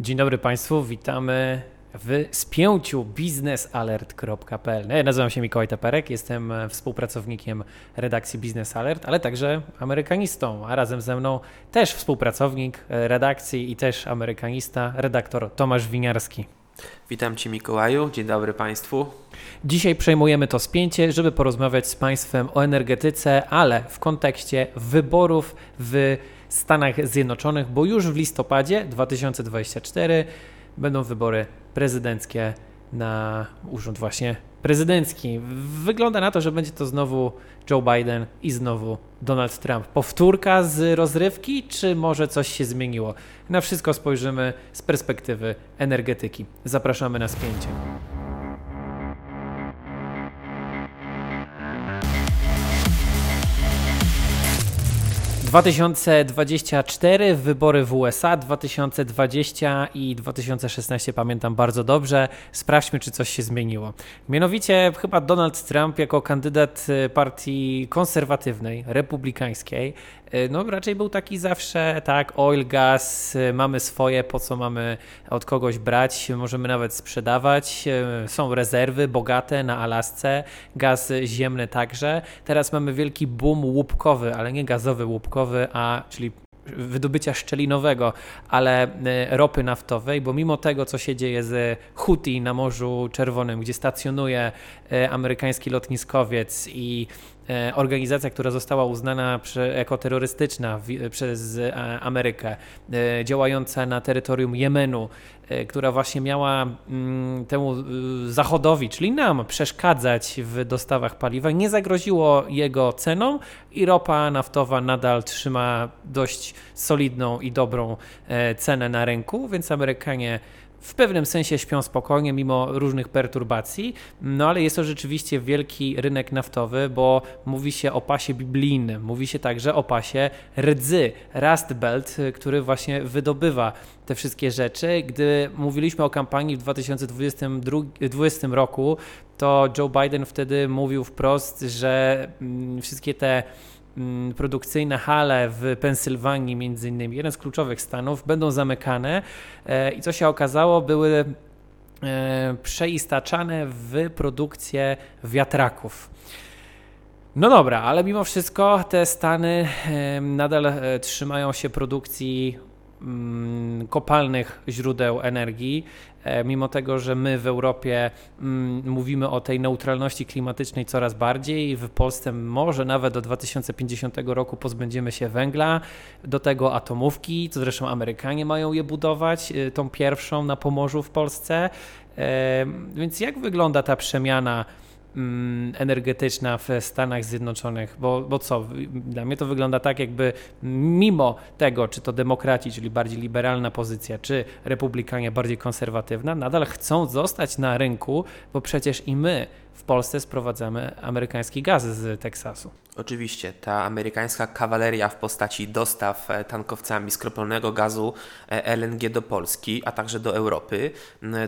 Dzień dobry Państwu, witamy w spięciu biznesalert.pl. Ja nazywam się Mikołaj Teperek, jestem współpracownikiem redakcji Business Alert, ale także amerykanistą, a razem ze mną też współpracownik redakcji i też amerykanista, redaktor Tomasz Winiarski. Witam Cię Mikołaju, dzień dobry Państwu. Dzisiaj przejmujemy to spięcie, żeby porozmawiać z Państwem o energetyce, ale w kontekście wyborów w Stanach Zjednoczonych, bo już w listopadzie 2024 będą wybory prezydenckie na urząd właśnie prezydencki. Wygląda na to, że będzie to znowu Joe Biden i znowu Donald Trump. Powtórka z rozrywki, czy może coś się zmieniło? Na wszystko spojrzymy z perspektywy energetyki. Zapraszamy na spięcie. 2024 wybory w USA, 2020 i 2016 pamiętam bardzo dobrze. Sprawdźmy, czy coś się zmieniło. Mianowicie chyba Donald Trump jako kandydat y, partii konserwatywnej, republikańskiej, no raczej był taki zawsze, tak, oil, gas, y, mamy swoje, po co mamy od kogoś brać, możemy nawet sprzedawać, są rezerwy bogate na Alasce, gaz ziemny także. Teraz mamy wielki boom łupkowy, ale nie gazowy łupkowy, a czyli wydobycia szczelinowego, ale e, ropy naftowej, bo mimo tego, co się dzieje z Houthi na Morzu Czerwonym, gdzie stacjonuje e, amerykański lotniskowiec i e, organizacja, która została uznana jako terrorystyczna przez Amerykę, działająca na terytorium Jemenu, która właśnie miała mm, temu Zachodowi, czyli nam, przeszkadzać w dostawach paliwa, nie zagroziło jego ceną i ropa naftowa nadal trzyma dość solidną i dobrą e, cenę na rynku, więc Amerykanie w pewnym sensie śpią spokojnie, mimo różnych perturbacji, no ale jest to rzeczywiście wielki rynek naftowy, bo mówi się o pasie biblijnym, mówi się także o pasie rdzy, Rust Belt, który właśnie wydobywa te wszystkie rzeczy. Gdy mówiliśmy o kampanii w 2020 roku, to Joe Biden wtedy mówił wprost, że mm, wszystkie te produkcyjne hale w Pensylwanii, między innymi, jeden z kluczowych stanów, będą zamykane e, i co się okazało, były e, przeistaczane w produkcję wiatraków. No dobra, ale mimo wszystko te stany nadal e, trzymają się produkcji mm, kopalnych źródeł energii. E, mimo tego, że my w Europie mm, mówimy o tej neutralności klimatycznej coraz bardziej, w Polsce może nawet do 2050 roku pozbędziemy się węgla, do tego atomówki, co zresztą Amerykanie mają je budować, y, tą pierwszą na Pomorzu w Polsce. E, więc jak wygląda ta przemiana? Mm, energetyczna w Stanach Zjednoczonych, bo, bo co, dla mnie to wygląda tak, jakby mimo tego, czy to demokraci, czyli bardziej liberalna pozycja, czy republikanie bardziej konserwatywna, nadal chcą zostać na rynku, bo przecież i my w Polsce sprowadzamy amerykański gaz z Teksasu. Oczywiście, ta amerykańska kawaleria w postaci dostaw e, tankowcami skroplonego gazu e, LNG do Polski, a także do Europy,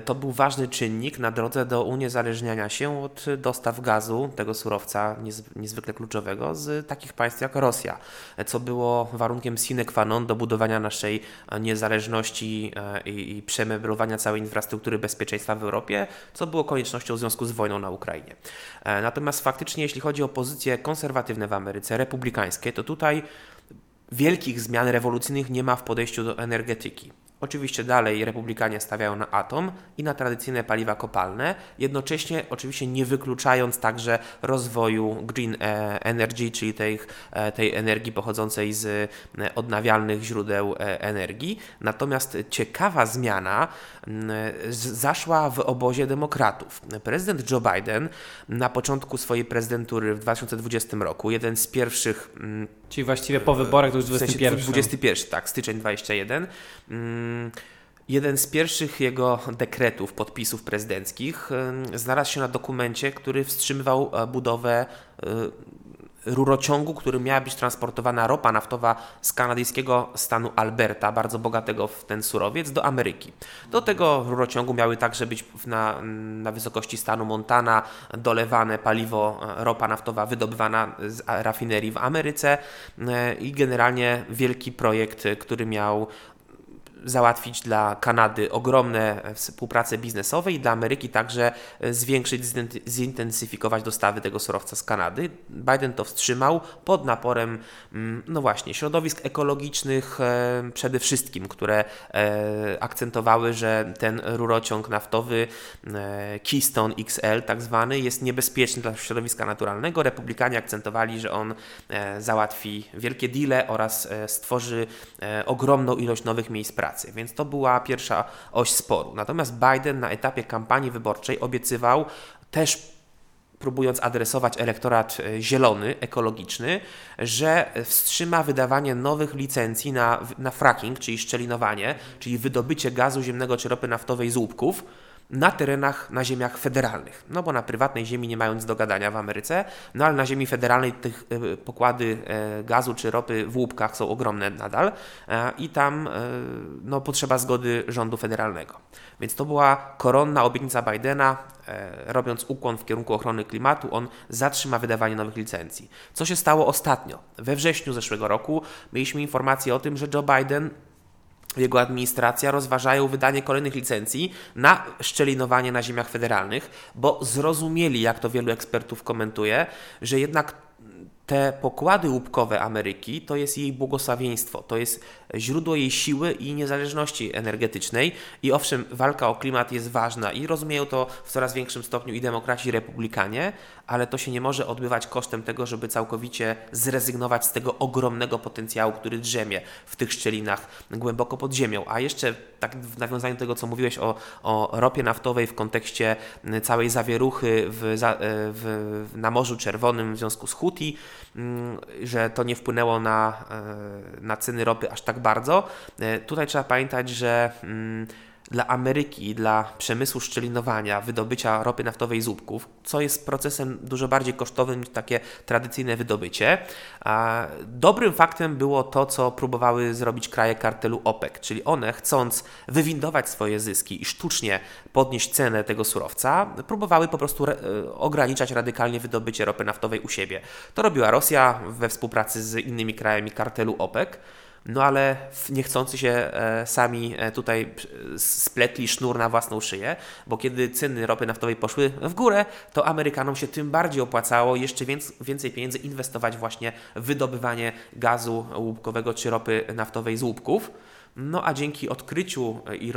to był ważny czynnik na drodze do uniezależniania się od dostaw gazu, tego surowca niezwykle kluczowego, z takich państw jak Rosja, e, co było warunkiem sine qua non do budowania naszej niezależności i przemeblowania całej infrastruktury bezpieczeństwa w Europie, co było koniecznością w związku z wojną na Ukrainie. Natomiast faktycznie, jeśli chodzi o pozycję konserwatywną, w Ameryce, republikańskie, to tutaj wielkich zmian rewolucyjnych nie ma w podejściu do energetyki. Oczywiście dalej republikanie stawiają na atom i na tradycyjne paliwa kopalne, jednocześnie oczywiście nie wykluczając także rozwoju green e, energy, czyli tej, e, tej energii pochodzącej z e, odnawialnych źródeł energii. Natomiast ciekawa zmiana zaszła w obozie demokratów. Prezydent Joe Biden na początku swojej prezydentury w 2020 roku, jeden z pierwszych Czyli właściwie po wyborach to już 21. W sensie 21, tak, styczeń 21. Jeden z pierwszych jego dekretów, podpisów prezydenckich znalazł się na dokumencie, który wstrzymywał e, budowę e, rurociągu, którym miała być transportowana ropa naftowa z kanadyjskiego stanu Alberta, bardzo bogatego w ten surowiec, do Ameryki. Do tego rurociągu miały także być na, na wysokości stanu Montana dolewane paliwo, e, ropa naftowa wydobywana z rafinerii w Ameryce i generalnie wielki projekt, który miał załatwić dla Kanady ogromne współprace biznesowe i dla Ameryki także zwiększyć, zintensyfikować dostawy tego surowca z Kanady. Biden to wstrzymał pod naporem, mm, no właśnie, środowisk ekologicznych przede wszystkim, które akcentowały, że ten rurociąg naftowy Keystone XL, tak zwany, jest niebezpieczny dla środowiska naturalnego. Republikanie akcentowali, że on załatwi wielkie deale oraz stworzy ogromną ilość nowych miejsc pracy, więc to była pierwsza oś sporu. Natomiast Biden na etapie kampanii wyborczej obiecywał też próbując adresować elektorat e, zielony, ekologiczny, że wstrzyma wydawanie nowych licencji na, na fracking, czyli szczelinowanie, czyli wydobycie gazu ziemnego czy ropy naftowej z łupków na terenach, na ziemiach federalnych. No bo na prywatnej ziemi nie mają nic do gadania w Ameryce, no ale na ziemi federalnej tych e, pokłady e, gazu czy ropy w łupkach są ogromne nadal e, i tam no, potrzeba zgody rządu federalnego. Więc to była koronna obietnica Bidena, robiąc ukłon w kierunku ochrony klimatu, on zatrzyma wydawanie nowych licencji. Co się stało ostatnio? We wrześniu zeszłego roku mieliśmy informację o tym, że Joe Biden jego administracja rozważają wydanie kolejnych licencji na szczelinowanie na ziemiach federalnych, bo zrozumieli, jak to wielu ekspertów komentuje, że jednak te pokłady łupkowe Ameryki to jest jej błogosławieństwo, to jest źródło jej siły i niezależności energetycznej. I owszem, walka o klimat jest ważna i rozumieją to w coraz większym stopniu i demokraci, i republikanie, ale to się nie może odbywać kosztem tego, żeby całkowicie zrezygnować z tego ogromnego potencjału, który drzemie w tych szczelinach głęboko pod ziemią. A jeszcze tak w nawiązaniu do tego, co mówiłeś o, o ropie naftowej w kontekście całej zawieruchy w, w, na Morzu Czerwonym w związku z Houthi, Mm, że to nie wpłynęło na, e, na ceny ropy aż tak bardzo. E, tutaj trzeba pamiętać, że mm, dla Ameryki, dla przemysłu szczelinowania, wydobycia ropy naftowej z łupków, co jest procesem dużo bardziej kosztowym niż takie tradycyjne wydobycie. Dobrym faktem było to, co próbowały zrobić kraje kartelu OPEC, czyli one chcąc wywindować swoje zyski i sztucznie podnieść cenę tego surowca, próbowały po prostu ograniczać radykalnie wydobycie ropy naftowej u siebie. To robiła Rosja we współpracy z innymi krajami kartelu OPEC. No ale niechcący się e, sami e, tutaj spletli sznur na własną szyję, bo kiedy ceny ropy naftowej poszły w górę, to Amerykanom się tym bardziej opłacało jeszcze więcej pieniędzy inwestować właśnie w wydobywanie gazu łupkowego czy ropy naftowej z łupków. No a dzięki odkryciu i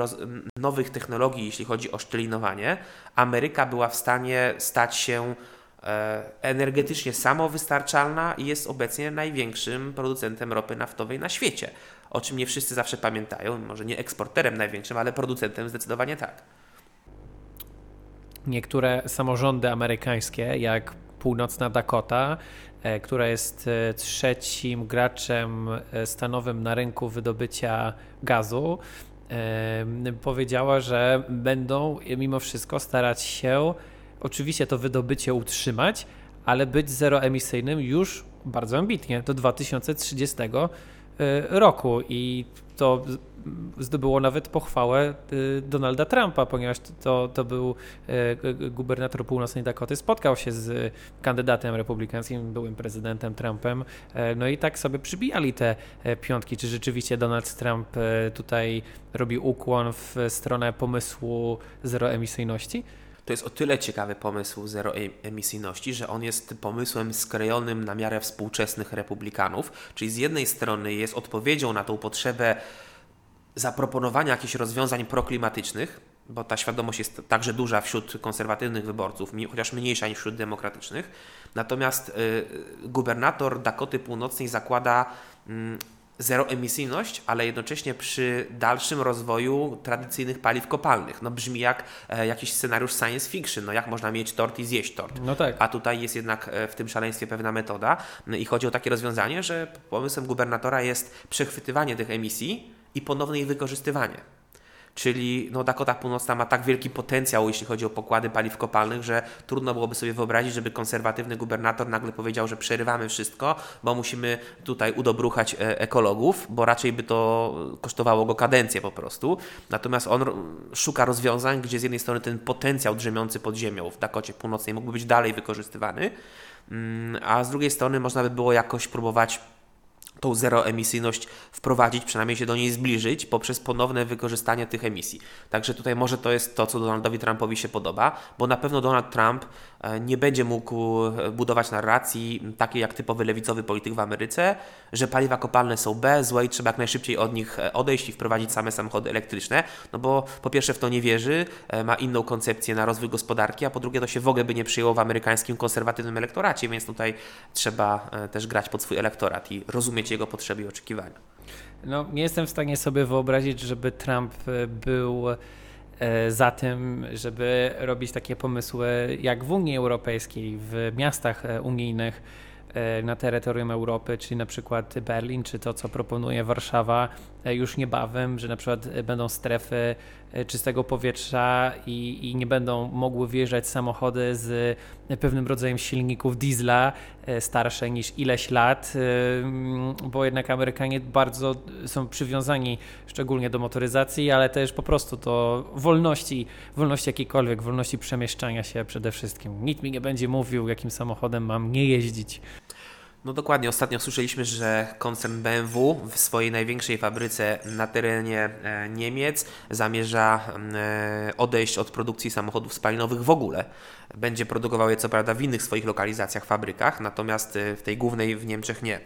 nowych technologii, jeśli chodzi o szczelinowanie, Ameryka była w stanie stać się E, energetycznie samowystarczalna i jest obecnie największym producentem ropy naftowej na świecie. O czym nie wszyscy zawsze pamiętają, może nie eksporterem największym, ale producentem zdecydowanie tak. Niektóre samorządy amerykańskie, jak północna Dakota, e, która jest e, trzecim graczem stanowym na rynku wydobycia gazu, powiedziała, że będą mimo wszystko starać się oczywiście to wydobycie utrzymać, ale być zeroemisyjnym już bardzo ambitnie do 2030 y, roku. I to zdobyło nawet pochwałę y, Donalda Trumpa, ponieważ to, to był y, gubernator północnej Dakoty, spotkał się z kandydatem republikańskim, byłym prezydentem Trumpem, no i tak sobie przybijali te piątki, czy rzeczywiście Donald Trump tutaj robi ukłon w stronę pomysłu zeroemisyjności? To jest o tyle ciekawy pomysł zeroemisyjności, że on jest pomysłem skrojonym na miarę współczesnych republikanów, czyli z jednej strony jest odpowiedzią na tą potrzebę zaproponowania jakichś rozwiązań proklimatycznych, bo ta świadomość jest także duża wśród konserwatywnych wyborców, chociaż mniejsza niż wśród demokratycznych. Natomiast y, gubernator Dakoty Północnej zakłada y, zeroemisyjność, ale jednocześnie przy dalszym rozwoju tradycyjnych paliw kopalnych. No brzmi jak e, jakiś scenariusz science fiction, no jak można mieć tort i zjeść tort. No tak. A tutaj jest jednak e, w tym szaleństwie pewna metoda no i chodzi o takie rozwiązanie, że pomysłem gubernatora jest przechwytywanie tych emisji i ponowne ich wykorzystywanie. Czyli no, Dakota Północna ma tak wielki potencjał, jeśli chodzi o pokłady paliw kopalnych, że trudno byłoby sobie wyobrazić, żeby konserwatywny gubernator nagle powiedział, że przerywamy wszystko, bo musimy tutaj udobruchać e, ekologów, bo raczej by to kosztowało go kadencję po prostu. Natomiast on szuka rozwiązań, gdzie z jednej strony ten potencjał drzemiący pod ziemią w Dakocie Północnej mógłby być dalej wykorzystywany, mm, a z drugiej strony można by było jakoś próbować tą zeroemisyjność wprowadzić, przynajmniej się do niej zbliżyć poprzez ponowne wykorzystanie tych emisji. Także tutaj może to jest to, co Donaldowi Trumpowi się podoba, bo na pewno Donald Trump nie będzie mógł e, budować narracji takiej jak typowy lewicowy polityk w Ameryce, że paliwa kopalne są B, złe i trzeba jak najszybciej od nich e, odejść i wprowadzić same samochody elektryczne, no bo po pierwsze w to nie wierzy, ma inną koncepcję na rozwój gospodarki, a po drugie to się w ogóle by nie przyjęło w amerykańskim konserwatywnym elektoracie, więc tutaj trzeba też grać pod swój elektorat i rozumieć jego potrzeby i oczekiwania. No, nie jestem w stanie sobie wyobrazić, żeby Trump e, był e, za tym, żeby robić takie pomysły jak w Unii Europejskiej, w miastach e, unijnych na terytorium Europy, czyli na przykład Berlin, czy to, co proponuje Warszawa już niebawem, że na przykład będą strefy E, czystego powietrza i, i, nie będą mogły wjeżdżać samochody z pewnym rodzajem silników diesla e, starsze niż ileś lat, e, bo jednak Amerykanie bardzo są przywiązani szczególnie do motoryzacji, ale też po prostu do wolności, wolności jakiejkolwiek, wolności przemieszczania się przede wszystkim. Nikt mi nie będzie mówił, jakim samochodem mam nie jeździć. No dokładnie, ostatnio słyszeliśmy, że koncern BMW w swojej największej fabryce na terenie e, Niemiec zamierza e, odejść od produkcji samochodów spalinowych w ogóle. Będzie produkował je co prawda w innych swoich lokalizacjach, fabrykach, natomiast e, w tej głównej w Niemczech nie.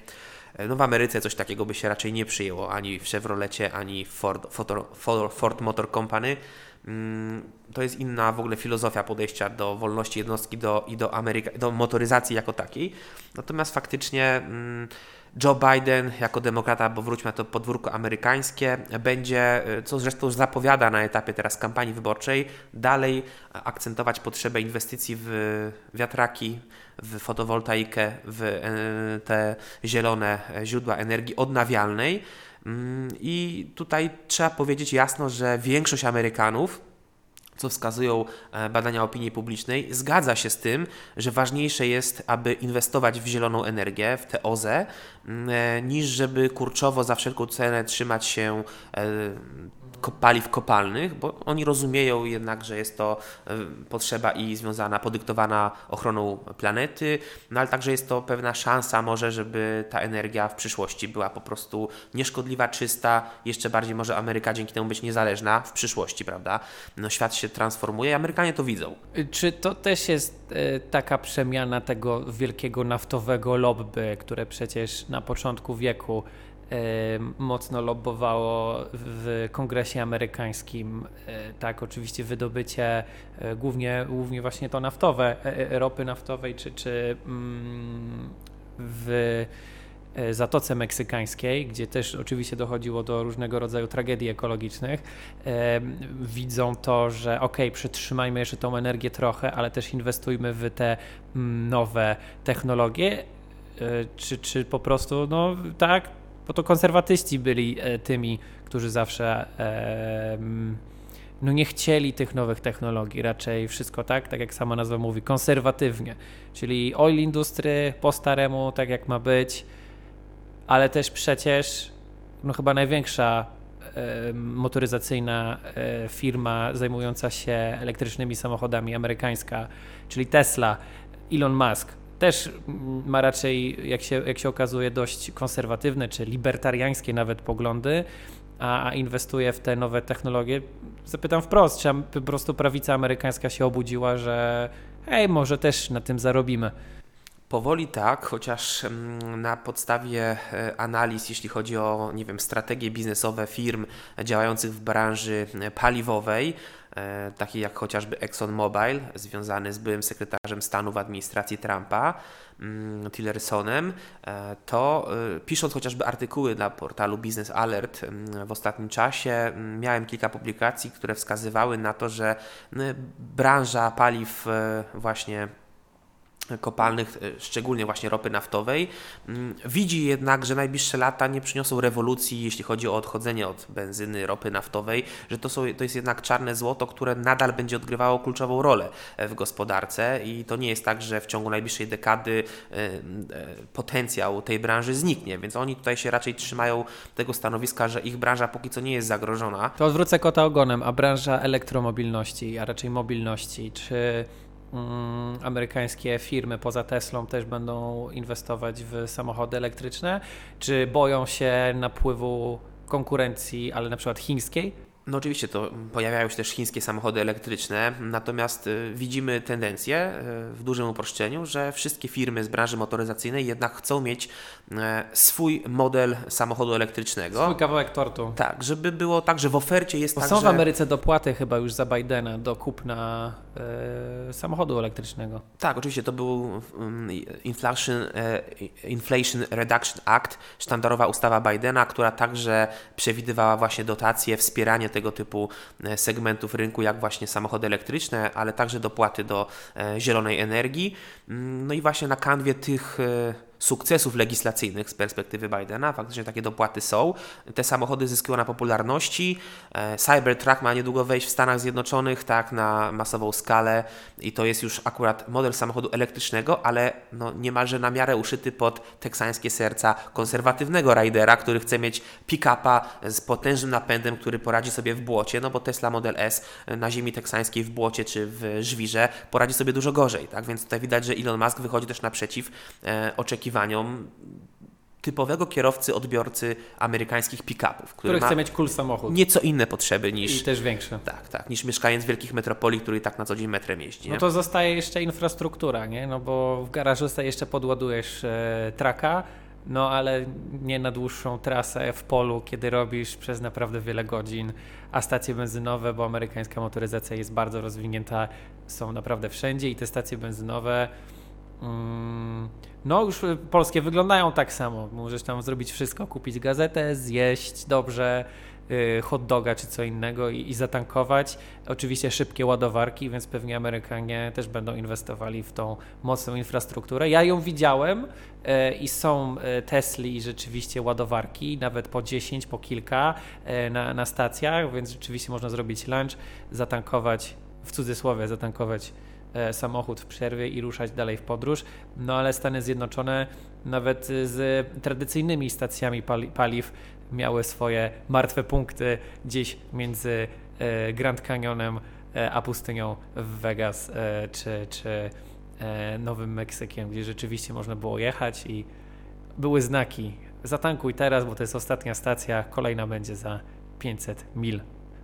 No w Ameryce coś takiego by się raczej nie przyjęło, ani w Chevrolecie, ani w Ford, Ford Motor Company. To jest inna w ogóle filozofia podejścia do wolności jednostki do, i do, Ameryka, do motoryzacji jako takiej. Natomiast faktycznie mm, Joe Biden jako demokrata, bo wróćmy na to podwórko amerykańskie, będzie, co zresztą zapowiada na etapie teraz kampanii wyborczej, dalej akcentować potrzebę inwestycji w wiatraki, w fotowoltaikę, w e, te zielone źródła energii odnawialnej Mm, I tutaj trzeba powiedzieć jasno, że większość Amerykanów, co wskazują e, badania opinii publicznej, zgadza się z tym, że ważniejsze jest, aby inwestować w zieloną energię, w te OZE, mm, e, niż żeby kurczowo za wszelką cenę trzymać się e, paliw kopalnych, bo oni rozumieją jednak, że jest to e, potrzeba i związana, podyktowana ochroną planety, no ale także jest to pewna szansa może, żeby ta energia w przyszłości była po prostu nieszkodliwa, czysta, jeszcze bardziej może Ameryka dzięki temu być niezależna w przyszłości, prawda? No świat się transformuje i Amerykanie to widzą. Czy to też jest e, taka przemiana tego wielkiego naftowego lobby, które przecież na początku wieku mocno lobbowało w kongresie amerykańskim. E, tak, oczywiście wydobycie e, głównie, głównie właśnie to naftowe, e, ropy naftowej, czy, czy mm, w Zatoce Meksykańskiej, gdzie też oczywiście dochodziło do różnego rodzaju tragedii ekologicznych, widzą to, że ok, przytrzymajmy jeszcze tą energię trochę, ale też inwestujmy w te mm, nowe technologie, czy, czy po prostu, no tak, bo to konserwatyści byli e, tymi, którzy zawsze no nie chcieli tych nowych technologii, raczej wszystko tak, tak jak sama nazwa mówi, konserwatywnie, czyli oil industry po staremu, tak jak ma być, ale też przecież no chyba największa motoryzacyjna e, firma zajmująca się elektrycznymi samochodami amerykańska, czyli Tesla, Elon Musk, też ma raczej, jak się, jak się okazuje, dość konserwatywne czy libertariańskie nawet poglądy, a, inwestuje w te nowe technologie. Zapytam wprost, czy po prostu prawica amerykańska się obudziła, że hej, może też na tym zarobimy. Powoli tak, chociaż mm, na podstawie e, analiz, jeśli chodzi o, nie wiem, strategie biznesowe firm działających w branży e, paliwowej, E, takie jak chociażby ExxonMobil, związany z byłym sekretarzem stanu w administracji Trumpa, mm, Tillersonem, to pisząc chociażby artykuły dla portalu Business Alert mm, w ostatnim czasie, miałem kilka publikacji, które wskazywały na to, że branża paliw właśnie kopalnych, e, szczególnie właśnie ropy naftowej. Mm, widzi jednak, że najbliższe lata nie przyniosą rewolucji, jeśli chodzi o odchodzenie od benzyny, ropy naftowej, że to, są, to jest jednak czarne złoto, które nadal będzie odgrywało kluczową rolę e, w gospodarce i to nie jest tak, że w ciągu najbliższej dekady e, potencjał tej branży zniknie, więc oni tutaj się raczej trzymają tego stanowiska, że ich branża póki co nie jest zagrożona. To odwrócę kota ogonem, a branża elektromobilności, a raczej mobilności, czy amerykańskie firmy poza Teslą też będą inwestować w samochody elektryczne? Czy boją się napływu konkurencji, ale na przykład chińskiej? No oczywiście to pojawiają się też chińskie samochody elektryczne, natomiast y, widzimy tendencję y, w dużym uproszczeniu, że wszystkie firmy z branży motoryzacyjnej jednak chcą mieć e, swój model samochodu elektrycznego. Swój kawałek tortu. Tak, żeby było tak, że w ofercie jest Bo tak, są w. Ameryce dopłaty chyba już za Bidena do kupna e, samochodu elektrycznego. Tak, oczywiście to był um, Inflation, e, Inflation Reduction Act, sztandarowa ustawa Bidena, która także przewidywała właśnie dotacje, wspieranie tego typu e, segmentów rynku, jak właśnie samochody elektryczne, ale także dopłaty do e, zielonej energii. Mm, no i właśnie na kanwie tych e, sukcesów legislacyjnych z perspektywy Bidena. Faktycznie takie dopłaty są. Te samochody zyskują na popularności. E, Cybertruck ma niedługo wejść w Stanach Zjednoczonych, tak, na masową skalę i to jest już akurat model samochodu elektrycznego, ale no, niemalże na miarę uszyty pod teksańskie serca konserwatywnego ridera, który chce mieć pick-upa z potężnym napędem, który poradzi sobie w błocie, no bo Tesla Model S na ziemi teksańskiej w błocie czy w żwirze poradzi sobie dużo gorzej, tak, więc tutaj widać, że Elon Musk wychodzi też naprzeciw e, oczekiwaniom oczekiwaniom typowego kierowcy, odbiorcy amerykańskich pick-upów, który, który chce mieć cool samochód. Nieco inne potrzeby niż. I też większe. Tak, tak, niż mieszkając w wielkich metropolii, który tak na co dzień metrem jeździ. Nie? No to zostaje jeszcze infrastruktura, nie? No bo w garażu sobie jeszcze podładujesz e, traka, no ale nie na dłuższą trasę w polu, kiedy robisz przez naprawdę wiele godzin, a stacje benzynowe, bo amerykańska motoryzacja jest bardzo rozwinięta, są naprawdę wszędzie i te stacje benzynowe no, już y, polskie wyglądają tak samo. Możesz tam zrobić wszystko, kupić gazetę, zjeść dobrze, y, hot doga czy co innego i, i, zatankować. Oczywiście szybkie ładowarki, więc pewnie Amerykanie też będą inwestowali w tą mocną infrastrukturę. Ja ją widziałem y, i są Tesli rzeczywiście ładowarki, nawet po 10, po kilka na, na stacjach, więc rzeczywiście można zrobić lunch, zatankować, w cudzysłowie zatankować E, samochód w przerwie i ruszać dalej w podróż. No ale Stany Zjednoczone nawet z tradycyjnymi stacjami pali paliw miały swoje martwe punkty gdzieś między e, Grand Canyonem e, a pustynią w Vegas czy, czy Nowym Meksykiem, gdzie rzeczywiście można było jechać i były znaki zatankuj teraz, bo to jest ostatnia stacja, kolejna będzie za 500 mil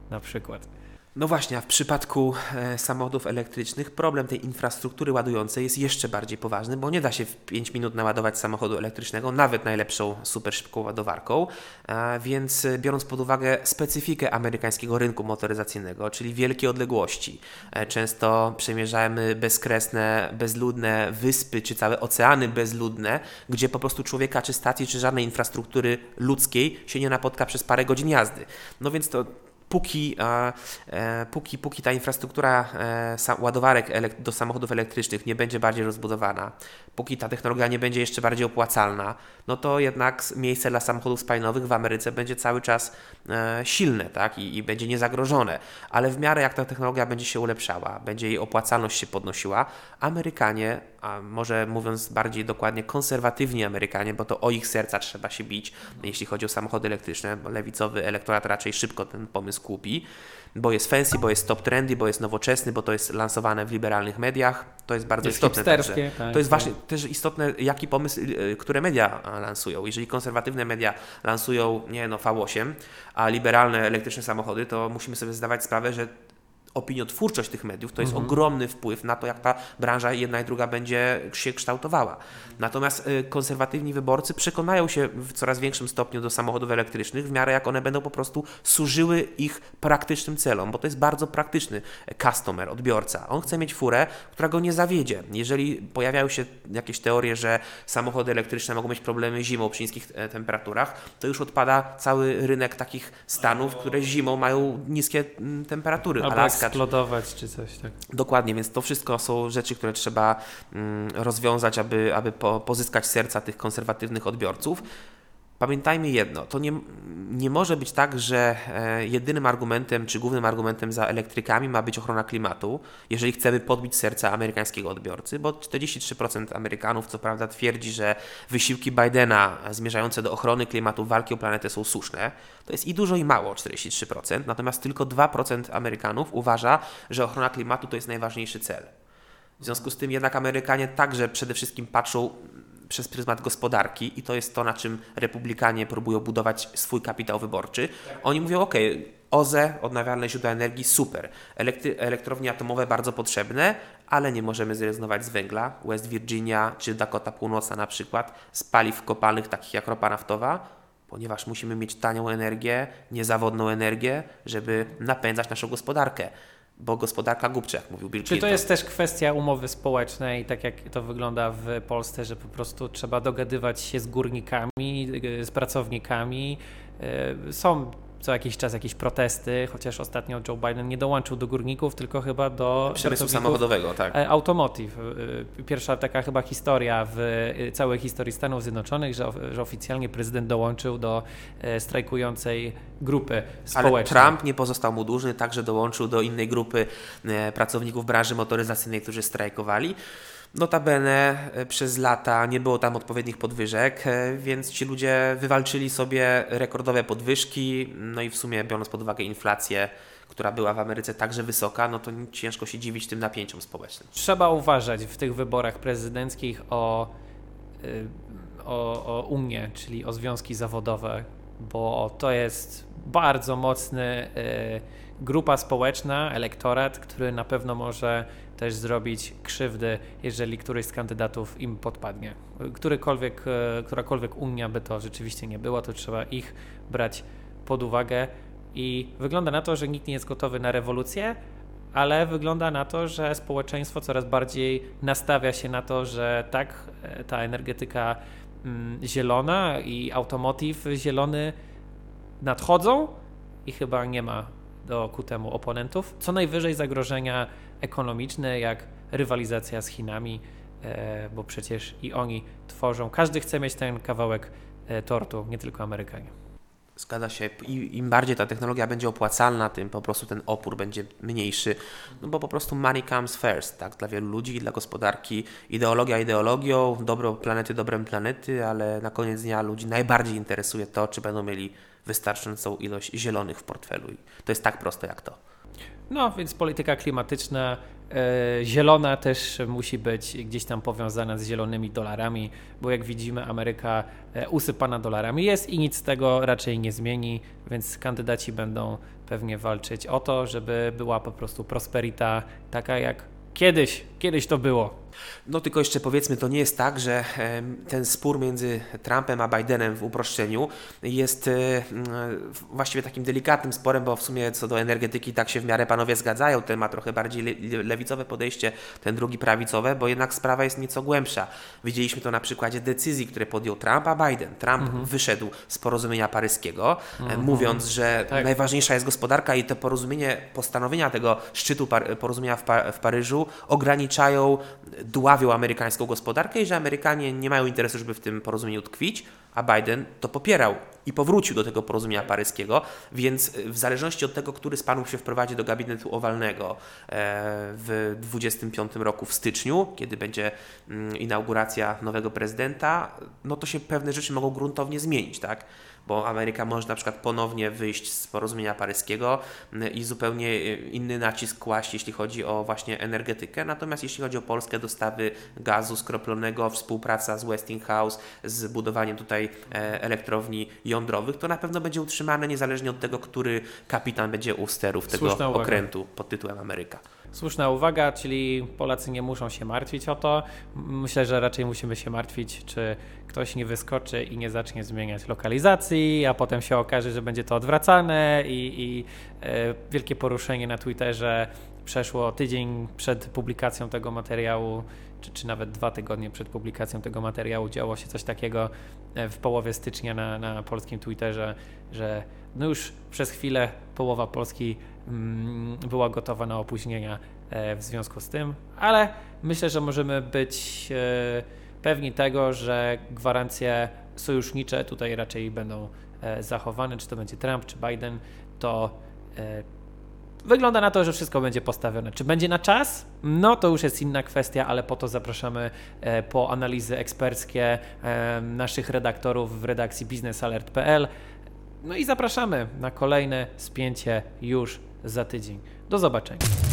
na przykład. No właśnie, a w przypadku e, samochodów elektrycznych problem tej infrastruktury ładującej jest jeszcze bardziej poważny, bo nie da się w 5 minut naładować samochodu elektrycznego, nawet najlepszą super szybką ładowarką, e, więc e, biorąc pod uwagę specyfikę amerykańskiego rynku motoryzacyjnego, czyli wielkie odległości, często przemierzamy bezkresne, bezludne wyspy czy całe oceany bezludne, gdzie po prostu człowieka czy stacji, czy żadnej infrastruktury ludzkiej się nie napotka przez parę godzin jazdy. No więc to póki, e, póki, póki ta infrastruktura e, ładowarek do samochodów elektrycznych nie będzie bardziej rozbudowana, póki ta technologia nie będzie jeszcze bardziej opłacalna, no to jednak miejsce dla samochodów spalinowych w Ameryce będzie cały czas e, silne tak? I, i będzie niezagrożone. Ale w miarę jak ta technologia będzie się ulepszała, będzie jej opłacalność się podnosiła, Amerykanie, a może mówiąc bardziej dokładnie konserwatywni Amerykanie, bo to o ich serca trzeba się bić, jeśli chodzi o samochody elektryczne, lewicowy elektorat raczej szybko ten pomysł kupi, bo jest fancy, bo jest top trendy, bo jest nowoczesny, bo to jest lansowane w liberalnych mediach. To jest bardzo jest istotne. Także. Tak, to jest tak. właśnie też istotne, jaki pomysł, y, które media lansują. Jeżeli konserwatywne media lansują, nie no, V8, a liberalne elektryczne samochody, to musimy sobie zdawać sprawę, że opiniotwórczość tych mediów to jest mhm. ogromny wpływ na to, jak ta branża jedna i druga będzie się kształtowała. Natomiast y, konserwatywni wyborcy przekonają się w coraz większym stopniu do samochodów elektrycznych w miarę jak one będą po prostu służyły ich praktycznym celom, bo to jest bardzo praktyczny customer, odbiorca. On chce mieć furę, która go nie zawiedzie. Jeżeli pojawiają się jakieś teorie, że samochody elektryczne mogą mieć problemy zimą przy niskich e, temperaturach, to już odpada cały rynek takich stanów, które zimą mają niskie mm, temperatury. Alaska, eksplodować czy coś tak. Dokładnie, więc to wszystko są rzeczy, które trzeba mm, rozwiązać, aby, aby po, pozyskać serca tych konserwatywnych odbiorców. Pamiętajmy jedno, to nie, nie może być tak, że e, jedynym argumentem czy głównym argumentem za elektrykami ma być ochrona klimatu, jeżeli chcemy podbić serca amerykańskiego odbiorcy, bo 43% Amerykanów co prawda twierdzi, że wysiłki Bidena zmierzające do ochrony klimatu, walki o planetę są słuszne. To jest i dużo i mało, 43%, natomiast tylko 2% Amerykanów uważa, że ochrona klimatu to jest najważniejszy cel. W związku z tym jednak Amerykanie także przede wszystkim patrzą przez pryzmat gospodarki i to jest to, na czym republikanie próbują budować swój kapitał wyborczy. Oni mówią, ok, OZE, odnawialne źródła energii, super. Elektry elektrownie atomowe bardzo potrzebne, ale nie możemy zrezygnować z węgla. West Virginia czy Dakota Północna na przykład, z paliw kopalnych takich jak ropa naftowa, ponieważ musimy mieć tanią energię, niezawodną energię, żeby napędzać naszą gospodarkę bo gospodarka głupcze, jak mówił Bill Czy to jest też kwestia umowy społecznej, tak jak to wygląda w Polsce, że po prostu trzeba dogadywać się z górnikami, z pracownikami. E, są co jakiś czas jakieś protesty, chociaż ostatnio Joe Biden nie dołączył do górników, tylko chyba do przemysłu samochodowego, tak. E, automotive. E, pierwsza taka chyba historia w e, całej historii Stanów Zjednoczonych, że, że oficjalnie prezydent dołączył do strajkującej grupy społecznej. Ale Trump nie pozostał mu dłużny, także dołączył do innej grupy pracowników branży motoryzacyjnej, którzy strajkowali. Notabene e, przez lata nie było tam odpowiednich podwyżek, e, więc ci ludzie wywalczyli sobie rekordowe podwyżki, no i w sumie biorąc pod uwagę inflację, która była w Ameryce także wysoka, no to ciężko się dziwić tym napięciom społecznym. Trzeba uważać w tych wyborach prezydenckich o, y, o, o czyli o związki zawodowe, bo to jest bardzo mocny grupa społeczna, elektorat, który na pewno może też zrobić krzywdy, jeżeli któryś z kandydatów im podpadnie. Którykolwiek, e, którakolwiek Unia by to rzeczywiście nie była, to trzeba ich brać pod uwagę i wygląda na to, że nikt nie jest gotowy na rewolucję, ale wygląda na to, że społeczeństwo coraz bardziej nastawia się na to, że tak, e, ta energetyka mm, zielona i automotive zielony nadchodzą i chyba nie ma do, ku temu oponentów. Co najwyżej zagrożenia ekonomiczne, jak rywalizacja z Chinami, e, bo przecież i oni tworzą, każdy chce mieć ten kawałek e, tortu, nie tylko Amerykanie. Zgadza się. I, Im bardziej ta technologia będzie opłacalna, tym po prostu ten opór będzie mniejszy. No bo po prostu money comes first, tak? Dla wielu ludzi, dla gospodarki. Ideologia ideologią, dobro planety dobrem planety, ale na koniec dnia ludzi najbardziej interesuje to, czy będą mieli wystarczającą ilość zielonych w portfelu. I to jest tak proste jak to. No, więc polityka klimatyczna e, zielona też musi być gdzieś tam powiązana z zielonymi dolarami, bo jak widzimy, Ameryka e, usypana dolarami jest i nic z tego raczej nie zmieni, więc kandydaci będą pewnie walczyć o to, żeby była po prostu prosperita taka jak kiedyś, kiedyś to było. No tylko jeszcze powiedzmy, to nie jest tak, że ten spór między Trumpem a Bidenem w uproszczeniu jest e, właściwie takim delikatnym sporem, bo w sumie co do energetyki tak się w miarę panowie zgadzają. Ten ma trochę bardziej lewicowe podejście, ten drugi prawicowe, bo jednak sprawa jest nieco głębsza. Widzieliśmy to na przykładzie decyzji, które podjął Trump a Biden. Trump mhm. wyszedł z porozumienia paryskiego, mhm. mówiąc, że tak. najważniejsza jest gospodarka i to porozumienie, postanowienia tego szczytu porozumienia w, w Paryżu ograniczają dławią amerykańską gospodarkę i że Amerykanie nie mają interesu, żeby w tym porozumieniu tkwić, a Biden to popierał i powrócił do tego porozumienia paryskiego, więc w zależności od tego, który z panów się wprowadzi do gabinetu owalnego e, w 25 roku w styczniu, kiedy będzie mm, inauguracja nowego prezydenta, no to się pewne rzeczy mogą gruntownie zmienić, tak? Bo Ameryka może na przykład ponownie wyjść z porozumienia paryskiego mm, i zupełnie e, inny nacisk kłaść, jeśli chodzi o właśnie energetykę. Natomiast jeśli chodzi o Polskę, dostawy gazu skroplonego, współpraca z Westinghouse, z budowaniem tutaj e, elektrowni jądrowych, to na pewno będzie utrzymane niezależnie od tego, który kapitan będzie u sterów tego okrętu pod tytułem Ameryka. Słuszna uwaga, czyli Polacy nie muszą się martwić o to. Myślę, że raczej musimy się martwić, czy ktoś nie wyskoczy i nie zacznie zmieniać lokalizacji, a potem się okaże, że będzie to odwracane i, i e, wielkie poruszenie na Twitterze przeszło tydzień przed publikacją tego materiału, czy, czy nawet dwa tygodnie przed publikacją tego materiału działo się coś takiego e, w połowie stycznia na, na polskim Twitterze, że no już przez chwilę połowa Polski mm, była gotowa na opóźnienia e, w związku z tym, ale myślę, że możemy być e, pewni tego, że gwarancje sojusznicze tutaj raczej będą zachowane, czy to będzie Trump, czy Biden, to Wygląda na to, że wszystko będzie postawione. Czy będzie na czas? No to już jest inna kwestia, ale po to zapraszamy e, po analizy eksperckie e, naszych redaktorów w redakcji biznesalert.pl. No i zapraszamy na kolejne spięcie już za tydzień. Do zobaczenia.